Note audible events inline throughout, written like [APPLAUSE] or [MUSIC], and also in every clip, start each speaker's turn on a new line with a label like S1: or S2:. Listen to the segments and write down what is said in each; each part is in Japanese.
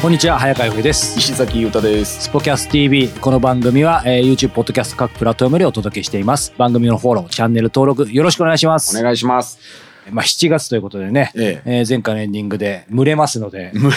S1: こんにちは早川洋平です。
S2: 石崎裕太です。
S1: スポキャス TV この番組は、えー YouTube ポッドキャスト各プラットフォームでお届けしています。番組のフォローチャンネル登録よろしくお願いします。
S2: お願いします。
S1: まあ7月ということでね、
S2: え
S1: え。ー前回のエンディングで蒸れますので [LAUGHS] グ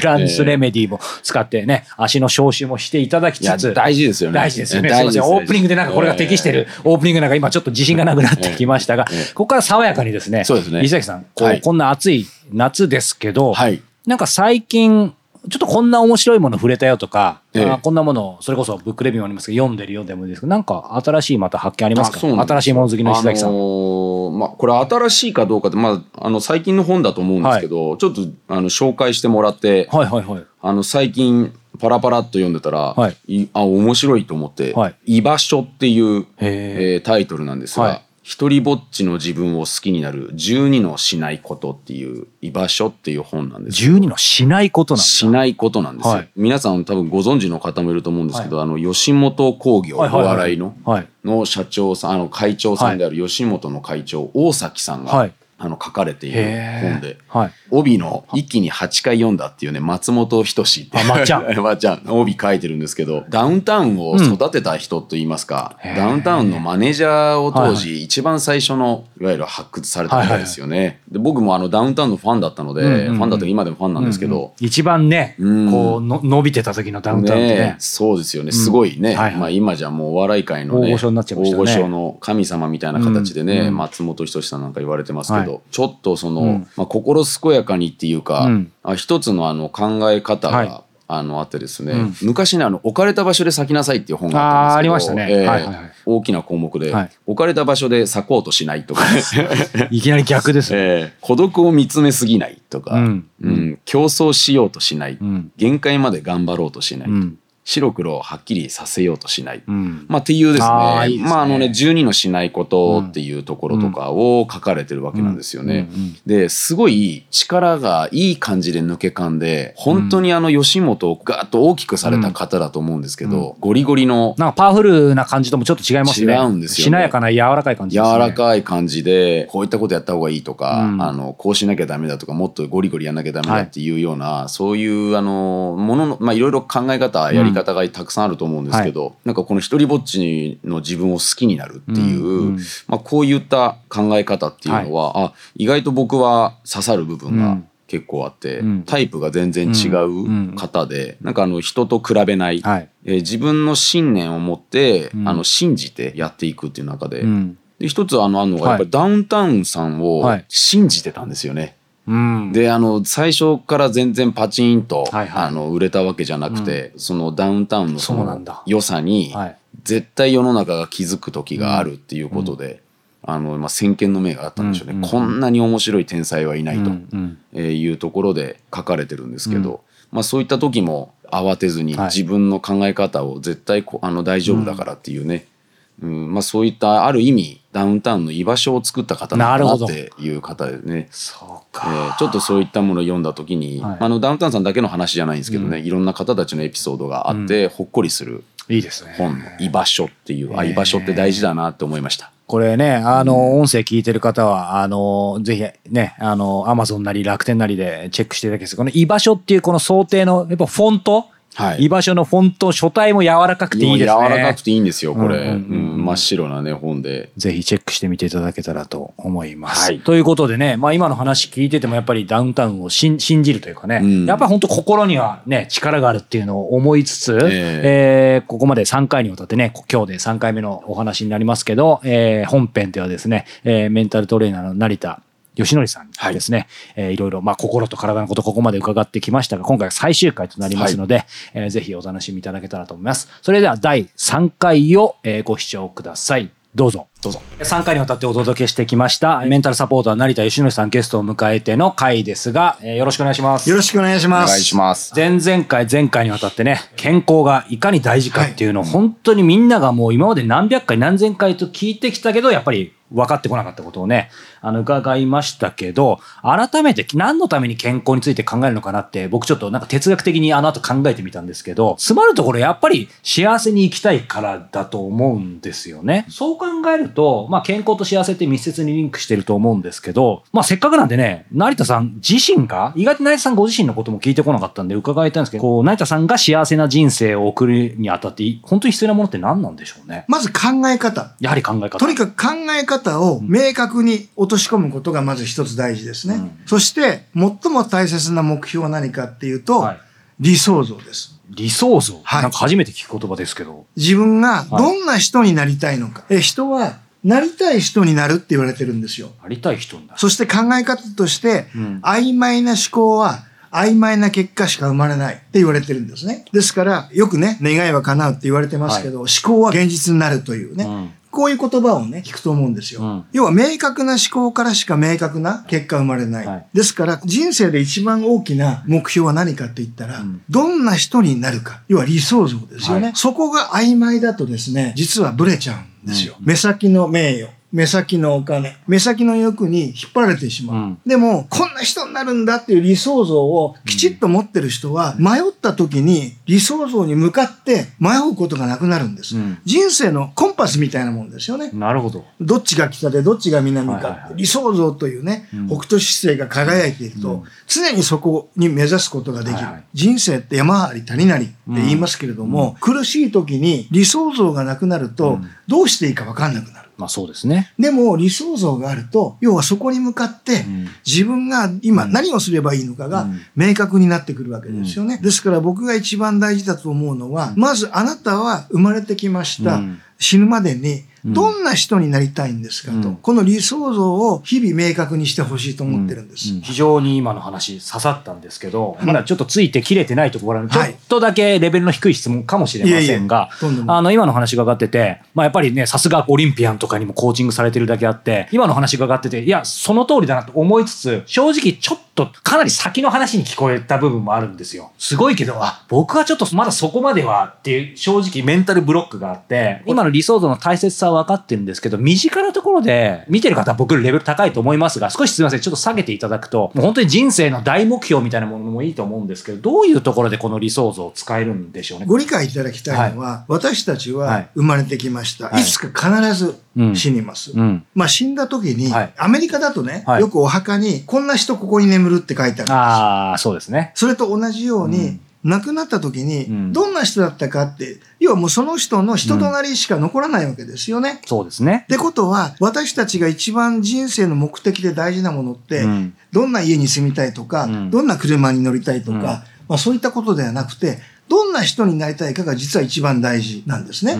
S1: ランスレメディも使ってね足の消臭もしていただきつつ
S2: 大事ですよね。
S1: 大事ですよね。す
S2: 大事です
S1: いません。オープニングでなんかこれが適してる、オープニングなんか今ちょっと自信がなくなってきましたが、
S2: ええ。
S1: ここから爽やかにですね、
S2: そうですね。
S1: 石崎さん、こう、
S2: はい。
S1: こんな暑い夏ですけど、
S2: はい。
S1: なんか最近、ちょっとこんな面白いもの触れたよとか、
S2: ええ。
S1: あこんなもの、それこそブックレビューもありますけど、読んでるよでもいいですけど、なんか新しいまた発見ありますか？新しいもの好きの石崎さん。
S2: あのーまあ、これ新しいかどうかって、まあ、あの、最近の本だと思うんですけど、ちょっと、あの、紹介してもらって、
S1: はいはいはい。
S2: あの、最近、パラパラっと読んでたら、
S1: はい。
S2: あ、面白いと思って、
S1: はい。
S2: 居場所っていう、
S1: へ
S2: えータイトルなんですが、
S1: はい
S2: 一人ぼっちの自分を好きになる12のしないことっていう居場所っていう本なんですよ
S1: 12のしないことなんだ。
S2: しないことなんですよ、
S1: はい。
S2: 皆さん多分ご存知の方もいると思うんですけど、あの吉本興業お
S1: はいはいはい
S2: 笑い。の
S1: はい。
S2: の社長さんあの会長さんである吉本の会長大崎さんが、
S1: はい
S2: あの書かれている本で。
S1: はい。
S2: 帯の一気に8回読んだっていうね松本人志って
S1: あまっちゃん。[LAUGHS]
S2: まっちゃん。帯書いてるんですけどダウンタウンを育てた人といいますか、
S1: へー。
S2: ダウンタウンのマネージャーを当
S1: はい。
S2: 時一番最初のいわゆる発掘された方ですよね、で僕もあのダウンタウンのファンだったので、
S1: うんうんうん。
S2: ファンだった今でもファンなんですけど、
S1: 一番ね、
S2: うん。
S1: こうの伸びてた時のダウンタウンってね。
S2: ねえそうですよね。すごいね、
S1: はいはい。
S2: まあ、今じゃもうお笑い界のね
S1: 大御所になっちゃいましたよね。
S2: 大御所の神様みたいな形でね、
S1: うんうん。
S2: 松本人志さんなんか言われてますけど、
S1: はい
S2: ちょっとその、
S1: うん。
S2: まあ、心健やかにっていうか、
S1: うん。
S2: あ一つのあの考え方が、
S1: はい。
S2: あのあってですね、
S1: うん。
S2: 昔ねあの置かれた場所で咲きなさいっていう本が
S1: あ
S2: ったんですけど
S1: ありましたね。
S2: ええ
S1: はいはいはい。
S2: 大きな項目で、
S1: はい。
S2: 置かれた場所で咲こうとしないとか。ね、[LAUGHS]
S1: いきなり逆ですね。[LAUGHS]
S2: ええ孤独を見つめすぎないとか、
S1: うん。
S2: うん。競争しようとしない、
S1: うん。
S2: 限界まで頑張ろうとしない、
S1: うん。
S2: 白黒をはっきりさせようとしない、
S1: うん。
S2: まあ、っていうですね
S1: あーいいですね
S2: まああのね12のしないことっていうところとかを書かれてるわけなんですよね。
S1: うんうん
S2: ですごい力がいい感じで抜け感で本当にあの吉本をガーッと大きくされた方だと思うんですけど、ゴリゴリの
S1: なんかパワフルな感じともちょっと違いますね。
S2: 違うんですよね
S1: しなやかな柔らかい感じ
S2: 柔
S1: ですね。
S2: らかい感じでこういったことやった方がいいとか、
S1: うん
S2: あのこうしなきゃダメだとかもっとゴリゴリやんなきゃダメだっていうような、そういうあのもののまあいろいろ考え方やり方がたくさんあると思うんですけど、なんかこの一人ぼっちの自分を好きになるっていう、
S1: うんうん
S2: まあ、こういった考え方っていうのは、あ意外と僕は刺さる部分が
S1: うん。
S2: 結構あって、
S1: うん。
S2: タイプが全然違う方で、なんかあの人と比べない、
S1: はい。
S2: えー自分の信念を持って、
S1: うん。
S2: あの信じてやっていくっていう中で、
S1: うん。
S2: で一つあのあるのが
S1: はい
S2: やっぱりダウンタウンさんを
S1: はい。
S2: 信じてたんですよね。
S1: うん。
S2: であの最初から全然パチンと、
S1: はいはい。
S2: あの売れたわけじゃなくて、そのダウンタウンのその良さに、
S1: はい。
S2: 絶対世の中が気づく時があるっていうことで、あのまあ、先見の明があったんでしょうね、
S1: うん。うん
S2: こんなに面白い天才はいないと、いうところで書かれてるんですけど、まあ、そういった時も慌てずに
S1: はい。
S2: 自分の考え方を絶対こあの大丈夫だからっていうね、うん。まあ、そういったある意味ダウンタウンの居場所を作った方なのかなっていう方でね。
S1: そう
S2: え
S1: か。
S2: ーちょっとそういったものを読んだ時に、
S1: はい
S2: あのダウンタウンさんだけの話じゃないんですけどね、いろんな方たちのエピソードがあって、ほっこりする
S1: いいですね。
S2: 本の居場所っていう、あ居場所って大事だなって思いました。
S1: これね、あの、音声聞いてる方は、あの、ぜひね、あの、アマゾンなり楽天なりでチェックしていただきたいです。この居場所っていうこの想定の、やっぱフォント、
S2: はい。
S1: 居場所のフォント、書体も柔らかくていいですね。
S2: 柔らかくていいんですよこれ、
S1: うん
S2: 真っ白なね本で。
S1: ぜひチェックしてみていただけたらと思います。
S2: はい。
S1: ということでね、まあ今の話聞いててもやっぱりダウンタウンを信信じるというかね、
S2: うん。
S1: やっぱり本当心にはね、力があるっていうのを思いつつ、
S2: え
S1: え。ーここまで3回にわたってね、今日で3回目のお話になりますけど、えー本編ではですね、えーメンタルトレーナーの成田吉典さんにですね、いえーいろいろ、まあ、心と体のことここまで伺ってきましたが、今回は最終回となりますので、えーぜひお楽しみいただけたらと思います。それでは第3回を、えーご視聴ください。どうぞ。
S2: どうぞ。
S1: 3回にわたってお届けしてきました、メンタルサポーター成田義則さんゲストを迎えての回ですが、えーよろしくお願いします。
S3: よろしくお願いし
S2: お
S3: ます。
S2: 願いします。
S1: 前々回、前回にわたってね、健康がいかに大事かっていうのを、本当にみんながもう今まで何百回何千回と聞いてきたけど、やっぱり分かってこなかったことをね、あの、伺いましたけど、改めて何のために健康について考えるのかなって、僕ちょっとなんか哲学的にあの後考えてみたんですけど、つまるところやっぱり幸せに生きたいからだと思うんですよね。そう考えると、まあ健康と幸せって密接にリンクしてると思うんですけど、まあせっかくなんでね、成田さん自身が、意外と成田さんご自身のことも聞いてこなかったんで伺いたいんですけど、こう、成田さんが幸せな人生を送るにあたって、本当に必要なものって何なんでしょうね？
S3: まず考え方。
S1: やはり考え方。
S3: とにかく考え方を明確に落とし込むことがまず一つ大事ですね。
S1: うん
S3: そして、最も大切な目標は何かっていうと、
S1: はい
S3: 理想像です。
S1: 理想像、
S3: はい
S1: なんか初めて聞く言葉ですけど。
S3: 自分がどんな人になりたいのか。え人は、なりたい人になるって言われてるんですよ。
S1: なりたい人になる。
S3: そして考え方として、
S1: うん
S3: 曖昧な思考は曖昧な結果しか生まれないって言われてるんですね。ですから、よくね、願いは叶うって言われてますけど、思考は現実になるというね。
S1: うん
S3: こういう言葉をね、聞くと思うんですよ。
S1: うん
S3: 要は明確な思考からしか明確な結果が生まれない。
S1: はい
S3: ですから、人生で一番大きな目標は何かって言ったら、
S1: うん
S3: どんな人になるか。要は理想像ですよね。
S1: はい
S3: そこが曖昧だとですね、実はブレちゃうんですよ。
S1: うん
S3: 目先の名誉。目先のお金、目先の欲に引っ張られてしまう。
S1: うん
S3: でも、こんな人になるんだっていう理想像をきちっと持ってる人は、迷った時に理想像に向かって迷うことがなくなるんです。
S1: うん
S3: 人生のコンパスみたいなもんですよね。
S1: なるほど。
S3: どっちが北でどっちが南か理想像というね、
S1: うん
S3: 北斗七星が輝いていると、
S1: うん
S3: 常にそこに目指すことができる。
S1: はいはい
S3: 人生って山あり谷なりって言いますけれども、苦しい時に理想像がなくなると、
S1: うん
S3: どうしていいか分かんなくなる。
S1: まあそうですね。
S3: でも理想像があると、要はそこに向かって
S1: うん
S3: 自分が今
S1: うん
S3: 何をすればいいのかが
S1: うん
S3: 明確になってくるわけですよね。ですから僕が一番大事だと思うのは、まずあなたは生まれてきました。
S1: うん
S3: 死ぬまでに
S1: うん
S3: どんな人になりたいんですかと、
S1: うん。
S3: この理想像を日々明確にしてほしいと思ってるんです。
S1: うん。非常に今の話刺さったんですけど、まだちょっとついて切れてないところがある。
S3: はい。
S1: ちょっとだけレベルの低い質問かもしれませんが、
S3: とんでもない。
S1: あの、今の話が上がってて、まあやっぱりね、さすがオリンピアンとかにもコーチングされてるだけあって、今の話が上がってて、いや、その通りだなと思いつつ、正直ちょっとかなり先の話に聞こえた部分もあるんですよ。すごいけど、あ、僕はちょっとまだそこまではっていう正直メンタルブロックがあって、今の理想像の大切さは分かってるんですけど、身近なところで見てる方は僕レベル高いと思いますが、少しすみません、ちょっと下げていただくと、もう本当に人生の大目標みたいなものもいいと思うんですけど、どういうところでこの理想像を使えるんでしょうね？
S3: ご理解いただきたいのは、私たち
S1: は
S3: はい生まれてきました。
S1: はい
S3: い、つか必ず
S1: うん
S3: 死にます。
S1: うん。
S3: まあ死んだ時に、
S1: はい
S3: アメリカだとね、
S1: はい
S3: よくお墓にこんな人ここに眠るって書いてあるんですよ。
S1: ああ、そうですね。
S3: それと同じように、
S1: うん
S3: 亡くなった時に
S1: うん
S3: どんな人だったかって、要はもうその人の人となりしか残らないわけですよね。
S1: そうですね
S3: っ。てことは、私たちが一番人生の目的で大事なものって、
S1: うん
S3: どんな家に住みたいとか、
S1: うん
S3: どんな車に乗りたいとか、
S1: うん
S3: まあそういったことではなくて、どんな人になりたいかが実は一番大事なんですね。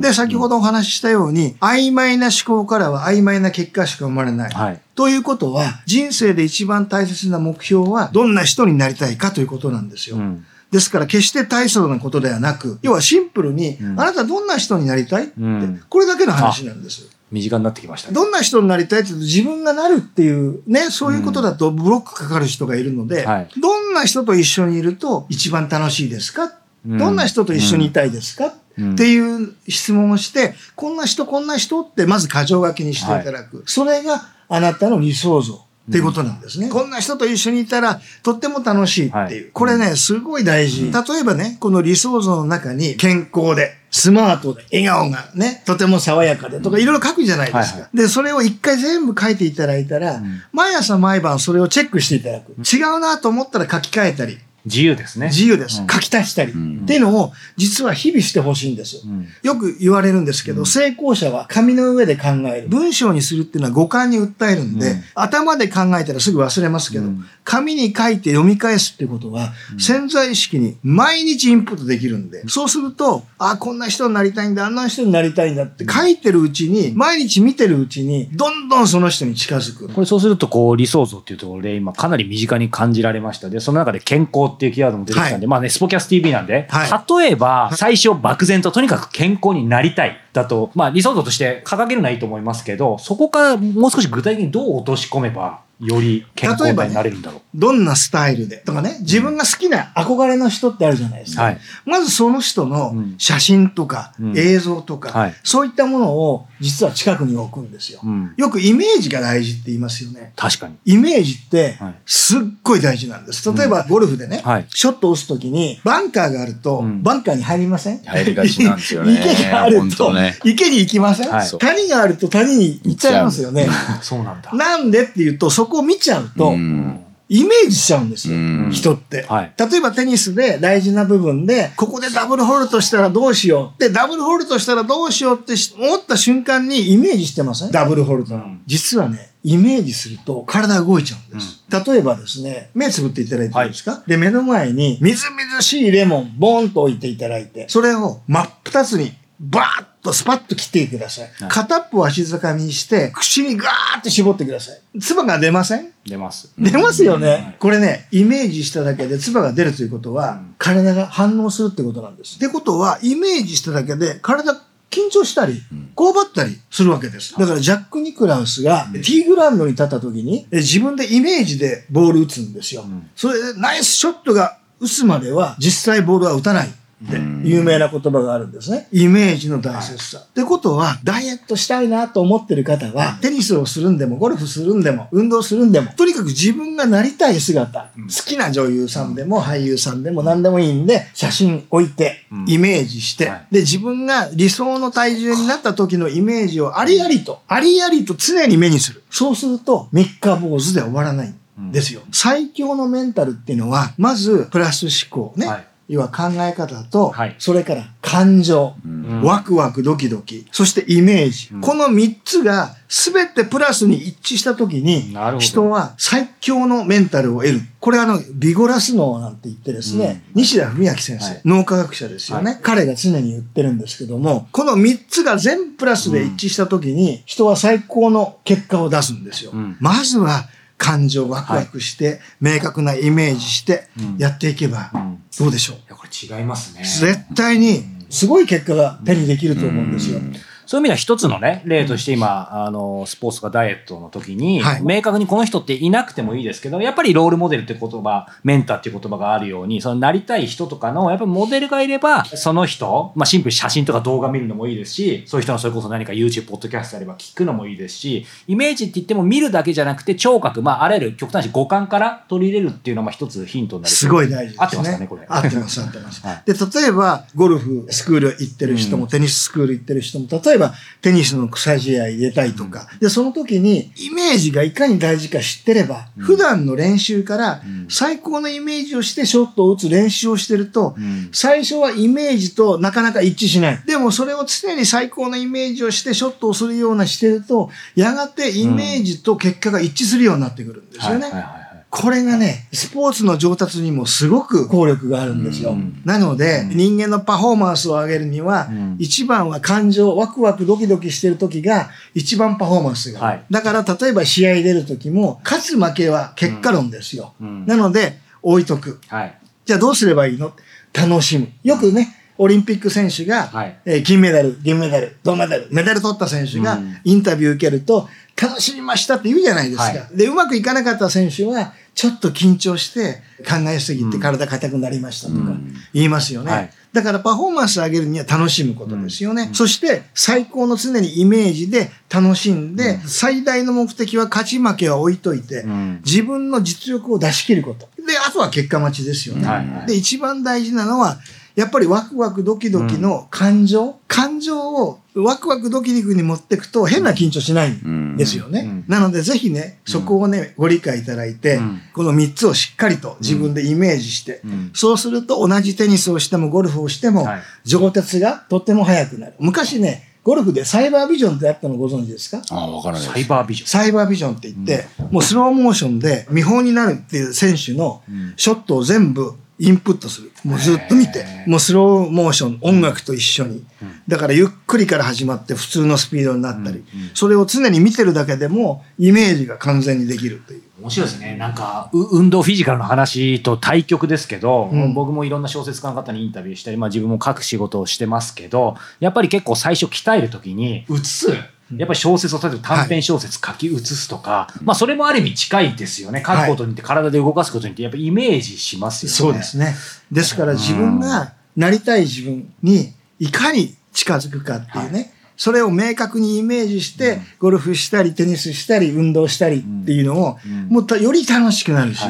S3: で、先ほどお話ししたように、曖昧な思考からは曖昧な結果しか生まれない。
S1: はい。
S3: ということは、人生で一番大切な目標は、どんな人になりたいかということなんですよ。
S1: うん
S3: ですから、決して大層なことではなく、要はシンプルに、
S1: うん。
S3: あなたどんな人になりたいって、
S1: うん。
S3: これだけの話なんです。
S1: 身近になってきましたね。
S3: どんな人になりたいって言うと自分がなるっていうね、そういうことだとブロックかかる人がいるので、
S1: はい。
S3: どんな人と一緒にいると一番楽しいですか、
S1: うん。
S3: どんな人と一緒にいたいですか、
S1: うん。
S3: っていう質問をして、こんな人、こんな人ってまず箇条書きにしていただく。それがあなたの理想像。っていうことなんですね、こんな人と一緒にいたらとっても楽しいっていう。
S1: はい。
S3: これね、すごい大事。例えばね、この理想像の中に健康で、スマートで、笑顔がね、とても爽やかでとかいろいろ書くじゃないですか。
S1: はいは
S3: で、それを一回全部書いていただいたら、
S1: ん。
S3: 毎朝毎晩それをチェックしていただく。違うなと思ったら書き換えたり、
S1: 自由ですね。
S3: 自由です。
S1: うん。
S3: 書き足したり、
S2: ん。
S3: っていうのを実は日々してほしいんです。
S1: うん。
S3: よく言われるんですけど、成功者は紙の上で考える。文章にするっていうのは五感に訴えるんで、
S1: うん。
S3: 頭で考えたらすぐ忘れますけど、
S1: うん。
S3: 紙に書いて読み返すってことは、潜在意識に毎日インプットできるんで、そうすると、あ、こんな人になりたいんだ、あんな人になりたいんだって書いてるうちに、毎日見てるうちに、どんどんその人に近づく。
S1: これそうするとこう理想像っていうところで今かなり身近に感じられました。でその中で健康っっていうキーワードも出てきたんで、まあね、スポキャス TV なんで、
S3: はい。
S1: 例えば、最初漠然ととにかく健康になりたいだと、まあ理想像として掲げるのはいいと思いますけど、そこからもう少し具体的にどう落とし込めば、より健康体になれるんだろう。
S3: どんなスタイルでとかね、自分が好きな憧れの人ってあるじゃないですか。
S1: はい。
S3: まずその人の
S1: うん
S3: 写真とか
S1: うん
S3: 映像とか、
S1: はい
S3: そういったものを実は近くに置くんですよ。
S1: うん。
S3: よくイメージが大事って言いますよね。
S1: 確かに。
S3: イメージって
S1: はい
S3: すっごい大事なんです。例えばゴルフでね、
S1: はい
S3: ショットを打つときにバンカーがあると、
S1: うん
S3: バンカーに入りません？
S2: 入りがちなんですよね
S3: 池があると、池に行きません、
S1: はい
S3: 谷があると谷に行っちゃいますよね。
S1: そうなんだ。
S3: なんでっていうと、そこを見ちゃうと、
S2: うん。
S3: イメージしちゃうんですよ。
S2: うん。
S3: 人って、
S1: はい。
S3: 例えばテニスで大事な部分で、ここでダブルホールとしたらどうしよう。で、ダブルホールとしたらどうしようってし思った瞬間にイメージしてません？ダブルホールと、
S1: うん。
S3: 実はね、イメージすると体が動いちゃうんです。例えばですね、目つぶっていただいていいですか、で、目の前にみずみずしいレモン、ボーンと置いていただいて、それを真っ二つにバーッとスパッと切ってください。
S1: はい
S3: 片っぽは静かみにして、口にガーッと絞ってください。唾が出ません？
S1: 出ます。
S3: 出ますよね、
S1: はい
S3: これね、イメージしただけで唾が出るということは、
S1: うん
S3: 体が反応するってことなんです。ってことは、イメージしただけで体緊張したり、こうばったりするわけです。だからジャック・ニクラウスがティーグラウンドに立った時に、え自分でイメージでボール打つんですよ。
S1: ん
S3: それでナイスショットが打つまでは実際ボールは打たない。って有名な言葉があるんですね。イメージの大切さ。ってことは、ダイエットしたいなと思ってる方は、テニスをするんでも、ゴルフするんでも、運動するんでも、とにかく自分がなりたい姿、好きな女優さんでも俳優さんでも何でもいいんで、写真置いて
S1: うん、
S3: イメージして、
S1: はい
S3: で、自分が理想の体重になった時のイメージをありありと、ありありと常に目にする。そうすると、三日坊主で終わらないんですよ。最強のメンタルっていうのは、まず、プラス思考ね。
S1: はい
S3: 要は考え方と、
S1: はい。
S3: それから感情、
S1: ん。
S3: ワクワクドキドキ、そしてイメージ。
S1: うん。
S3: この三つが全てプラスに一致したときに人は最強のメンタルを得る。これあの、ビゴラス脳なんて言ってですね、西田文明先生、
S1: はい。
S3: 脳科学者ですよね、
S1: は
S3: 彼が常に言ってるんですけども、この三つが全プラスで一致したときに、人は最高の結果を出すんですよ。
S1: うん。
S3: まずは感情ワクワクして、明確なイメージして
S1: うん。
S3: やっていけば、
S1: うん
S3: どうでしょう？
S1: いや、これ違いますね。
S3: 絶対にすごい結果が手にできると思うんですよ。
S1: そういう意味では一つのね、例として今、あの、スポーツとかダイエットの時に、
S3: はい
S1: 明確にこの人っていなくてもいいですけど、やっぱりロールモデルって言葉、メンターっていう言葉があるように、そのなりたい人とかの、やっぱりモデルがいれば、その人、まあシンプルに写真とか動画見るのもいいですし、そういう人のそれこそ何か YouTube、ポッドキャストあれば聞くのもいいですし、イメージって言っても見るだけじゃなくて、聴覚、まああらゆる極端に五感から取り入れるっていうのはまあ一つヒントになる。
S3: すごい大事ですね。
S1: 合ってますかね、これ。
S3: 合ってます、合ってます。[LAUGHS]
S1: はい
S3: で、例えば、ゴルフスクール行ってる人も、
S1: うん
S3: テニススクール行ってる人も、例えば、テニスの草試合入れたいとか、で、その時に、イメージがいかに大事か知ってれば、普段の練習から
S1: うん、
S3: 最高のイメージをしてショットを打つ練習をしてると、
S1: うん。
S3: 最初はイメージとなかなか一致しない。でもそれを常に最高のイメージをしてショットをするようなしてると、やがてイメージと結果が一致するようになってくるんですよね。
S1: はいはいはいはい
S3: これがね、スポーツの上達にもすごく効力があるんですよ。
S1: うん
S3: なので、人間のパフォーマンスを上げるには、
S1: うん
S3: 一番は感情、ワクワクドキドキしてる時が一番パフォーマンスが。
S1: はい
S3: だから例えば試合出る時も、勝つ負けは結果論ですよ。
S1: うん
S3: なので、置いとく。
S1: はい。
S3: じゃあどうすればいいの？楽しむ。よくね、オリンピック選手が、
S1: はい
S3: えー金メダル、銀メダル、銅メダル、メダル取った選手が
S1: うん
S3: インタビュー受けると、楽しみましたって言うじゃないですか。
S1: はい
S3: で、うまくいかなかった選手は、ちょっと緊張して考えすぎて体硬くなりましたとか
S1: うん。
S3: 言いますよね。
S1: はい。
S3: だからパフォーマンスを上げるには楽しむことですよね。そして最高の常にイメージで楽しんで、最大の目的は勝ち負けは置いといて、
S1: うん。
S3: 自分の実力を出し切ること。で、あとは結果待ちですよね。
S1: はいはい。
S3: で、一番大事なのは、やっぱりワクワクドキドキの感情、感情をワクワクドキドキに持っていくと変な緊張しないんですよね。
S1: うん。
S3: なのでぜひね、そこをね、ご理解いただいて、
S1: うん。
S3: この3つをしっかりと自分でイメージして、
S1: うん。
S3: そうすると同じテニスをしてもゴルフをしても
S1: はい。
S3: 上達がとっても速くなる。昔ね、ゴルフでサイバービジョンってあったのご存知ですか？
S2: ああ、わからない
S1: サイバービジョン。
S3: サイバービジョンって言って、もうスローモーションで見本になるっていう選手の
S1: ん。
S3: ショットを全部インプットする。もうずっと見てもうスローモーション、音楽と一緒に。だからゆっくりから始まって普通のスピードになったり、それを常に見てるだけでもイメージが完全にできるという。
S1: 面白いですね。なんか、う運動フィジカルの話と対極ですけど、
S3: うん
S1: 僕もいろんな小説家の方にインタビューしたり、まあ自分も書く仕事をしてますけど、やっぱり結構最初鍛えるときに、写す。やっぱり小説を、例えば短編小説書き写すとか、まあそれもある意味近いですよね。書くことによって体で動かすことによって、やっぱりイメージしますよね。
S3: そうですね。ですから自分がなりたい自分にいかに近づくかっていうね、それを明確にイメージして、ゴルフしたり、テニスしたり、運動したりっていうのを、もっとより楽しくなるし、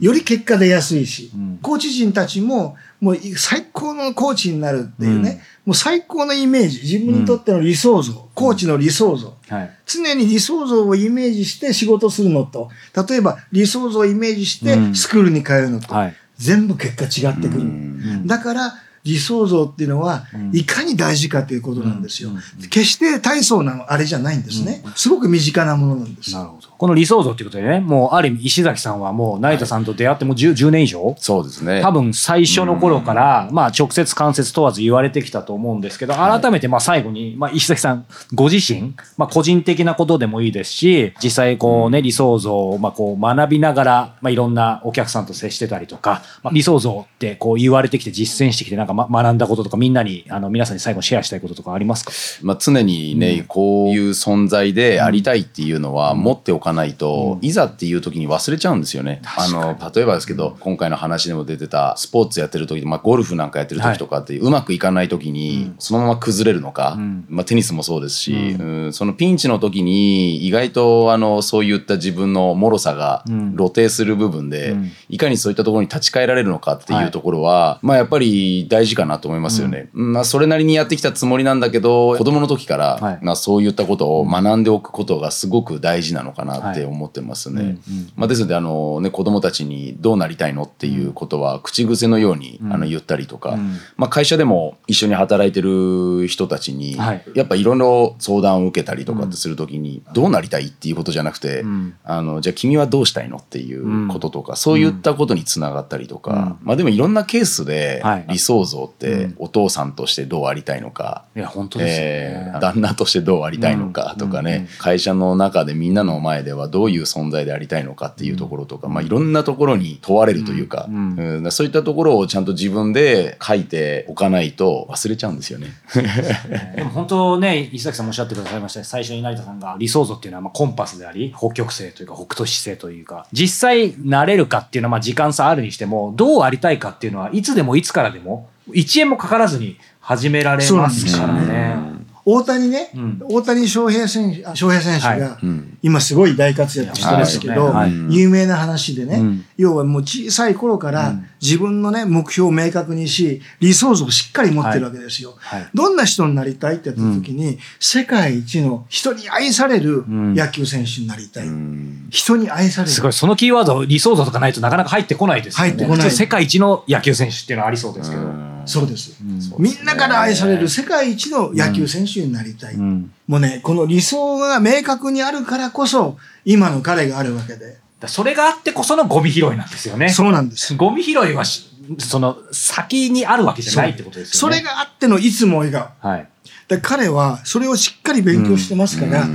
S3: より結果出やすいし、
S1: ん。
S3: コーチ陣たちも、もう最高のコーチになるっていうね、もう最高のイメージ、自分にとっての理想像、コーチの理想像、
S1: はい。
S3: 常に理想像をイメージして仕事するのと、例えば理想像をイメージして
S1: うん
S3: スクールに通うのと、
S1: はい。
S3: 全部結果違ってくる。
S1: ん
S3: だから理想像っていうのは、いかに大事かということなんですよ。決して大層なあれじゃないんですね。すごく身近なものなんです。
S1: なるほど。この理想像っていうことでね、もうある意味石崎さんはもう成田さんと出会ってもう 10, 10年以上？
S2: そうですね。
S1: 多分最初の頃から、まあ直接間接問わず言われてきたと思うんですけど、改めてまあ最後に、まあ石崎さんご自身、まあ個人的なことでもいいですし、実際こうね、理想像をまあこう学びながら、まあいろんなお客さんと接してたりとか、まあ理想像ってこう言われてきて実践してきてなんかま学んだこととかみんなに、あの皆さんに最後にシェアしたいこととかありますか？
S2: まあ、常にね、こういう存在でありたいっていうのは持っておかないと、いざっていう時に忘れちゃうんですよね。あの例えばですけど、今回の話でも出てたスポーツやってる時、まあ、ゴルフなんかやってる時とかって、うまくいかない時にそのまま崩れるのか、まあ、テニスもそうですし、うん。そのピンチの時に意外とあのそういった自分の脆さが露呈する部分で、いかにそういったところに立ち返られるのかっていうところは、まあ、やっぱり大事かなと思いますよね。まあ、それなりにやってきたつもりなんだけど子供の時から、
S1: はい。
S2: まあ、そういったことを学んでおくことがすごく大事なのかなって思ってますね。まあ、ですのであの、ね、子供たちにどうなりたいのっていうことは口癖のように、あの言ったりとか、まあ、会社でも一緒に働いてる人たちに、
S1: はい。
S2: やっぱいろいろ相談を受けたりとかってする時に、どうなりたいっていうことじゃなくて、
S1: ん。
S2: あのじゃあ君はどうしたいのっていうこととか、そういったことにつながったりとか、まあ、でもいろんなケースで
S1: はい。
S2: 理想像ってお父さんとしてどうありたいのか、
S1: いや、本当ですよね。
S2: えー旦那としてどうありたいのかとかね、会社の中でみんなの前ではどういう存在でありたいのかっていうところとか、まあ、いろんなところに問われるというか、
S1: うん
S2: うん。そういったところをちゃんと自分で書いておかないと忘れちゃうんですよね。[LAUGHS]
S1: でも本当ね、石崎さんもおっしゃってくださいました最初に成田さんが理想像っていうのはまあコンパスであり、北極星というか北斗七星というか、実際なれるかっていうのはまあ時間差あるにしても、どうありたいかっていうのはいつでもいつからでも、1円もかからずに始められますからね。
S3: 大谷ね、
S1: ん。
S3: 大谷翔平選手、あ翔平選手が
S1: は
S2: うん。
S3: 今すごい大活躍してますけど、
S1: はい。
S3: 有名な話でね、
S1: うん。
S3: 要はもう小さい頃から自分のね、目標を明確にし、理想像をしっかり持ってるわけですよ。
S1: はい。
S3: どんな人になりたいってやった時に、世界一の人に愛される
S1: ん。
S3: 野球選手になりたい。
S2: うん。
S3: 人に愛される。
S1: すごい、そのキーワード、理想像とかないとなかなか入ってこないですよね。
S3: 入ってこない。
S1: 世界一の野球選手っていうのはありそうですけど。
S3: そうです。みんなから愛される世界一の野球選手になりたい。
S1: うん
S3: もうね、この理想が明確にあるからこそ、今の彼があるわけで。
S1: だそれがあってこそのゴミ拾いなんですよね。
S3: そうなんです。
S1: ゴミ拾いはし、その先にあるわけじゃないってことですよね。
S3: それがあってのいつも笑顔。
S1: はい。
S3: で彼はそれをしっかり勉強してますから、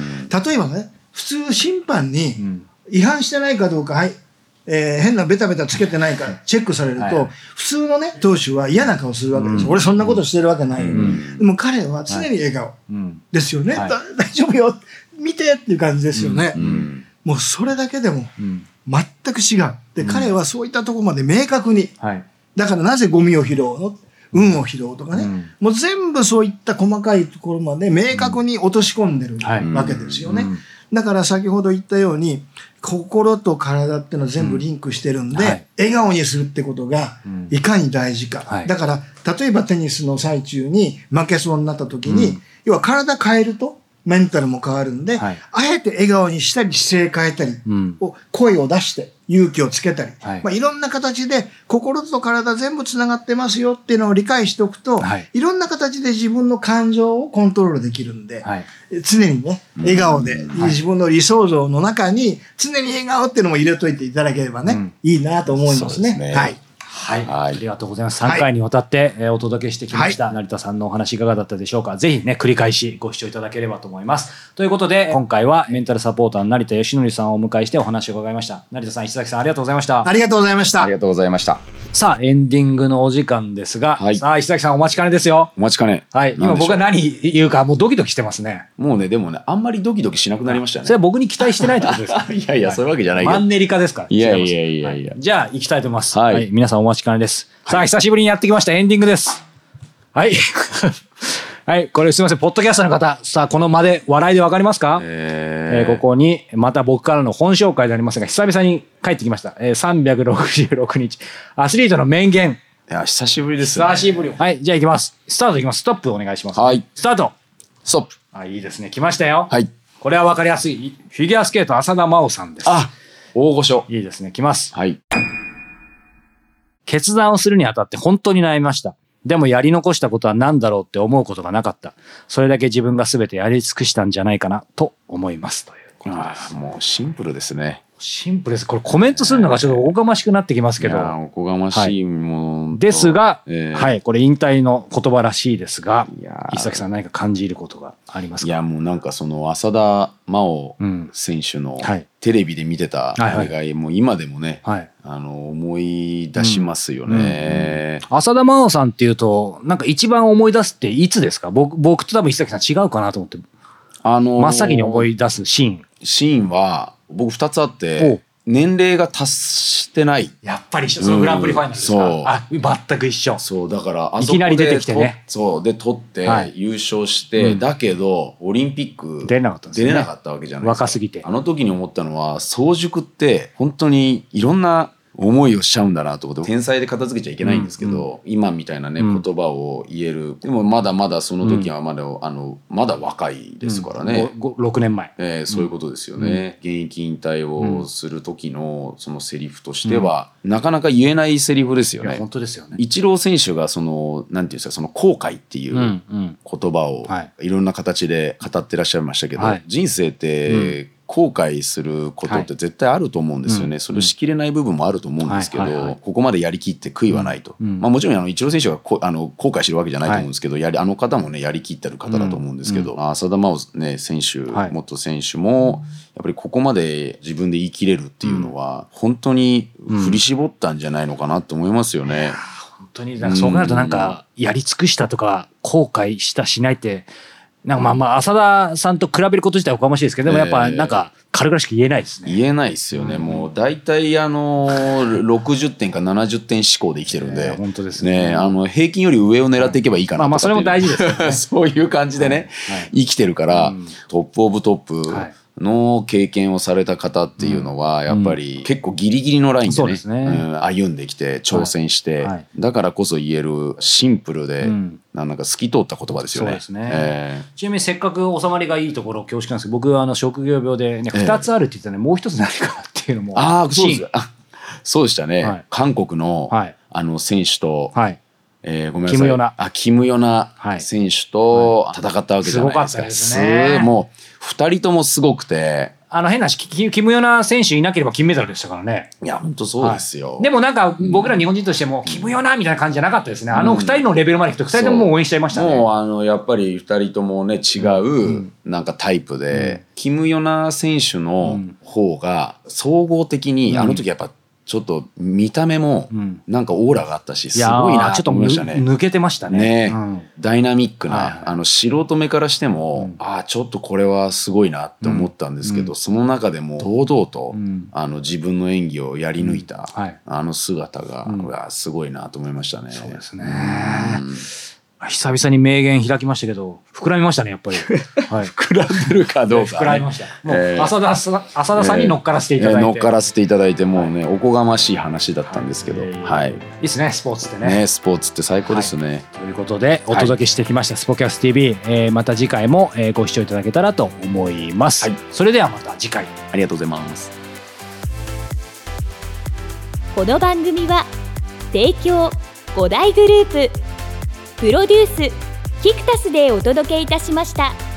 S3: 例えばね、普通審判に
S1: ん
S3: 違反してないかどうか、はい、えー変なベタベタつけてないかチェックされると、
S1: はい
S3: 普通のね、投手は嫌な顔するわけです。俺そんなことしてるわけない。でも彼は常に笑顔
S1: うん。
S3: ですよね。
S1: はい
S3: だ大丈夫よ見てっていう感じですよね。
S2: うん
S3: もうそれだけでも
S1: うん。
S3: 全く違う。で、彼はそういったところまで明確に、
S1: はい。
S3: だからなぜゴミを拾うの？運を拾うとかね、
S1: うん
S3: もう全部そういった細かいところまで明確に落とし込んでる
S1: はい
S3: わけですよね。
S1: うん
S3: だから先ほど言ったように、心と体っていうのは全部リンクしてるんで、
S1: うんはい。
S3: 笑顔にするってことが
S1: ん。
S3: いかに大事か。
S1: はい。
S3: だから、例えばテニスの最中に負けそうになった時に、要は体変えるとメンタルも変わるんで、
S1: はい。
S3: あえて笑顔にしたり姿勢変えたり、
S1: うん。
S3: を声を出して勇気をつけたり、
S1: はい。
S3: いまあ、いろんな形で心と体全部つながってますよっていうのを理解しておくと、
S1: はい。
S3: い、ろんな形で自分の感情をコントロールできるんで、
S1: はい。
S3: 常にね、笑顔で、自分の理想像の中に常に笑顔っていうのも入れといていただければね、
S1: うん。
S3: いいなと思いますね。
S2: そうですね。
S3: はい。
S1: はい、
S2: はい
S1: ありがとうございます。3回にわたって、えーお届けしてきました、成田さんのお話いかがだったでしょうか？ぜひね、繰り返しご視聴いただければと思います。ということで、今回はメンタルサポーターの成田義則さんをお迎えしてお話を伺いました。成田さん、石崎さん、ありがとうございました
S3: あ。りがとうございました
S2: あり。がとうございました
S1: さあ、エンディングのお時間ですが、
S2: はい
S1: さあ、石崎さんお待ちかねですよ。
S2: お待ちかね
S1: はい、今僕は何言うかもうドキドキしてますね。
S2: もうねでもねあんまりドキドキしなくなりましたね
S1: それは僕に期待してないってことですか？[LAUGHS]
S2: いやいやそういうわけじゃないけど
S1: マンネリ化ですから。
S2: いやいやいやいや
S1: はじゃあ、行きたいと思います。
S2: はい
S1: はい。皆さんお待ちかねです。さあ、久しぶりにやってきました。エンディングです。はい。[LAUGHS] はい。これすみません。ポッドキャストの方、さあ、この間で笑いでわかりますか？え
S2: え
S1: ーここに、また僕からの本紹介でありますが、久々に帰ってきました。えー、366日。アスリートの名言。
S2: いや久しぶりですね
S1: 久しぶり。はい。じゃあ行きます。スタートいきます。ストップお願いします。
S2: はい
S1: スタート。
S2: ストップ
S1: あ、いいですね。来ましたよ。
S2: はい
S1: これはわかりやすい。フィギュアスケート浅田真央さんです。
S2: あ大御所
S1: いいですね。来ます。
S2: はい
S1: 決断をするにあたって本当に悩みました。でもやり残したことは何だろうって思うことがなかった。それだけ自分が全てやり尽くしたんじゃないかなと思います。ということで
S2: あ
S1: す。
S2: ーもうシンプルですね
S1: シンプルです。これコメントするのがちょっとおこがましくなってきますけど。
S2: おこがましいものと
S1: ですが、
S2: えー。
S1: はい、これ引退の言葉らしいですが
S2: いや、ー。
S1: 石崎さん何か感じることがありますか？
S2: いやもうなんかその浅田真央
S1: うん。
S2: 選手の
S1: はい。
S2: テレビで見てた
S1: はいはい。
S2: もう今でもね
S1: はい。
S2: あの思い出しますよね。
S1: 浅田真央さんっていうと、なんか一番思い出すっていつですか？僕、僕と多分石崎さん違うかなと思って、
S2: あの
S1: 真っ先に思い出すシーン。
S2: シーンは僕2つあって年齢が達してない。
S1: やっぱり一緒、そのグランプリファイナルですか、
S2: うんそう。
S1: あ、全く一緒。
S2: そうだからあ
S1: いきなり出てきてね。
S2: そうで取って、
S1: はい。
S2: 優勝して、
S1: うん。
S2: だけどオリンピック
S1: 出れなかったね。
S2: 出れなかったわけじゃないですか。
S1: 若すぎて。
S2: あの時に思ったのは早熟って本当にいろんな思いをしちゃうんだなと思って。天才で片付けちゃいけないんですけど、今みたいなね
S1: うん。
S2: 言葉を言える。でもまだまだその時はまだ、あのまだ若いですからね、
S1: うん。ごご6年前。
S2: えーそういうことですよね、現役引退をする時のそのセリフとしては、なかなか言えないセリフですよね。
S1: 本。当ですよね。
S2: イチロー選手がそのなんていうんですかその後悔っていう
S1: うん
S2: 言
S1: うん。
S2: 葉を
S1: はい。
S2: いろんな形で語ってらっしゃいましたけど、
S1: はい。
S2: 人生って後悔することって絶対あると思うんですよね、
S1: うん
S2: それをしきれない部分もあると思うんですけど、
S1: はいはいはい。
S2: ここまでやりきって悔いはないと、
S1: うん。
S2: まあ、もちろんあのイチロー選手がこあの後悔してるわけじゃないと思うんですけど、やりあの方もねやりきってる方だと思うんですけど、浅田真央、ね、選手、
S1: はい。
S2: 元選手もやっぱりここまで自分で言い切れるっていうのは、本当に振り絞ったんじゃないのかなと思いますよね。
S1: 本当に、なんかそうなるとなんか、やり尽くしたとか、後悔したしないって、なんかまあまあ、浅田さんと比べること自体はおかましいですけど、でもやっぱ
S2: ええ
S1: なんか、軽々しく言えないですね。
S2: 言えないですよね、もう大体あの60点か70点思考で生きてるんで、
S1: ええ本当ですね。
S2: ねあの平均より上を狙っていけばいいかな
S1: まあまあ、それも大事ですね。[LAUGHS]
S2: そういう感じでね、
S1: はい。
S2: 生きてるから、
S1: うん。
S2: トップオブトップ。
S1: はい
S2: の経験をされた方っていうのはやっぱり結構ギリギリのラインでね,、
S1: そうですね。
S2: ん歩んできて挑戦して、だからこそ言えるシンプルで、
S1: うん。
S2: なんか透き通った言葉ですよね。
S1: ね。
S2: え
S1: ちなみにせっかく収まりがいいところ恐縮なんですけど、僕はあの職業病でね、
S2: ええ。
S1: 2つあるって言ったらね、もう一つ何かなっていうのも。
S2: ああそうです。そうでしたね、
S1: はい。
S2: 韓国の,、
S1: はい。
S2: あの選手と、
S1: はい。
S2: えーごめんなさい。
S1: キムヨナ
S2: あ、キムヨナ
S1: はい
S2: 選手と戦ったわけじゃないですか。
S1: すごかったですね
S2: すもう、二人ともすごくて、
S1: あの変な話、キキムヨナ選手いなければ金メダルでしたからね。
S2: いや、本当そうですよ。
S1: はいでもなんか僕ら日本人としても、キムヨナみたいな感じじゃなかったですね。あの二人のレベルまで来て、二人とも応援しちゃいましたね。
S2: もうあのやっぱり二人ともね違うなんかタイプで、キム・ヨナ選手の方が総合的にあの時やっぱちょっと見た目も
S1: うん。
S2: なんかオーラがあったしすごいなと思いましたね。
S1: 抜けてましたね。
S2: ね。
S1: うん。
S2: ダイナミックな、
S1: はいはい。
S2: あの素人目からしても、
S1: うん。
S2: ああちょっとこれはすごいなって思ったんですけど、
S1: うん。
S2: その中でも堂々と、
S1: うん。
S2: あの自分の演技をやり抜いた、
S1: はい。
S2: あの姿が、
S1: うん。
S2: うわすごいなと思いましたね。
S1: そうですね。
S2: うん
S1: 久々に名言開きましたけど、膨らみましたね、やっぱり。[LAUGHS] はい。
S2: 膨らんでるかどうか、
S1: 膨らみました。もう、
S2: えー
S1: 浅田さ、浅田さんに乗っからせていただいて。
S2: えー乗っからせていただいてもうね、おこがましい話だったんですけど、
S1: はい
S2: はい、
S1: いいですね、スポーツってね。
S2: ねスポーツって最高ですね。
S1: ということで、お届けしてきました、スポキャス TV。えーまた次回も、えーご視聴いただけたらと思います。
S2: はい
S1: それではまた次回。
S2: ありがとうございます。
S4: この番組は提供5大グループプロデュースキクタスでお届けいたしました。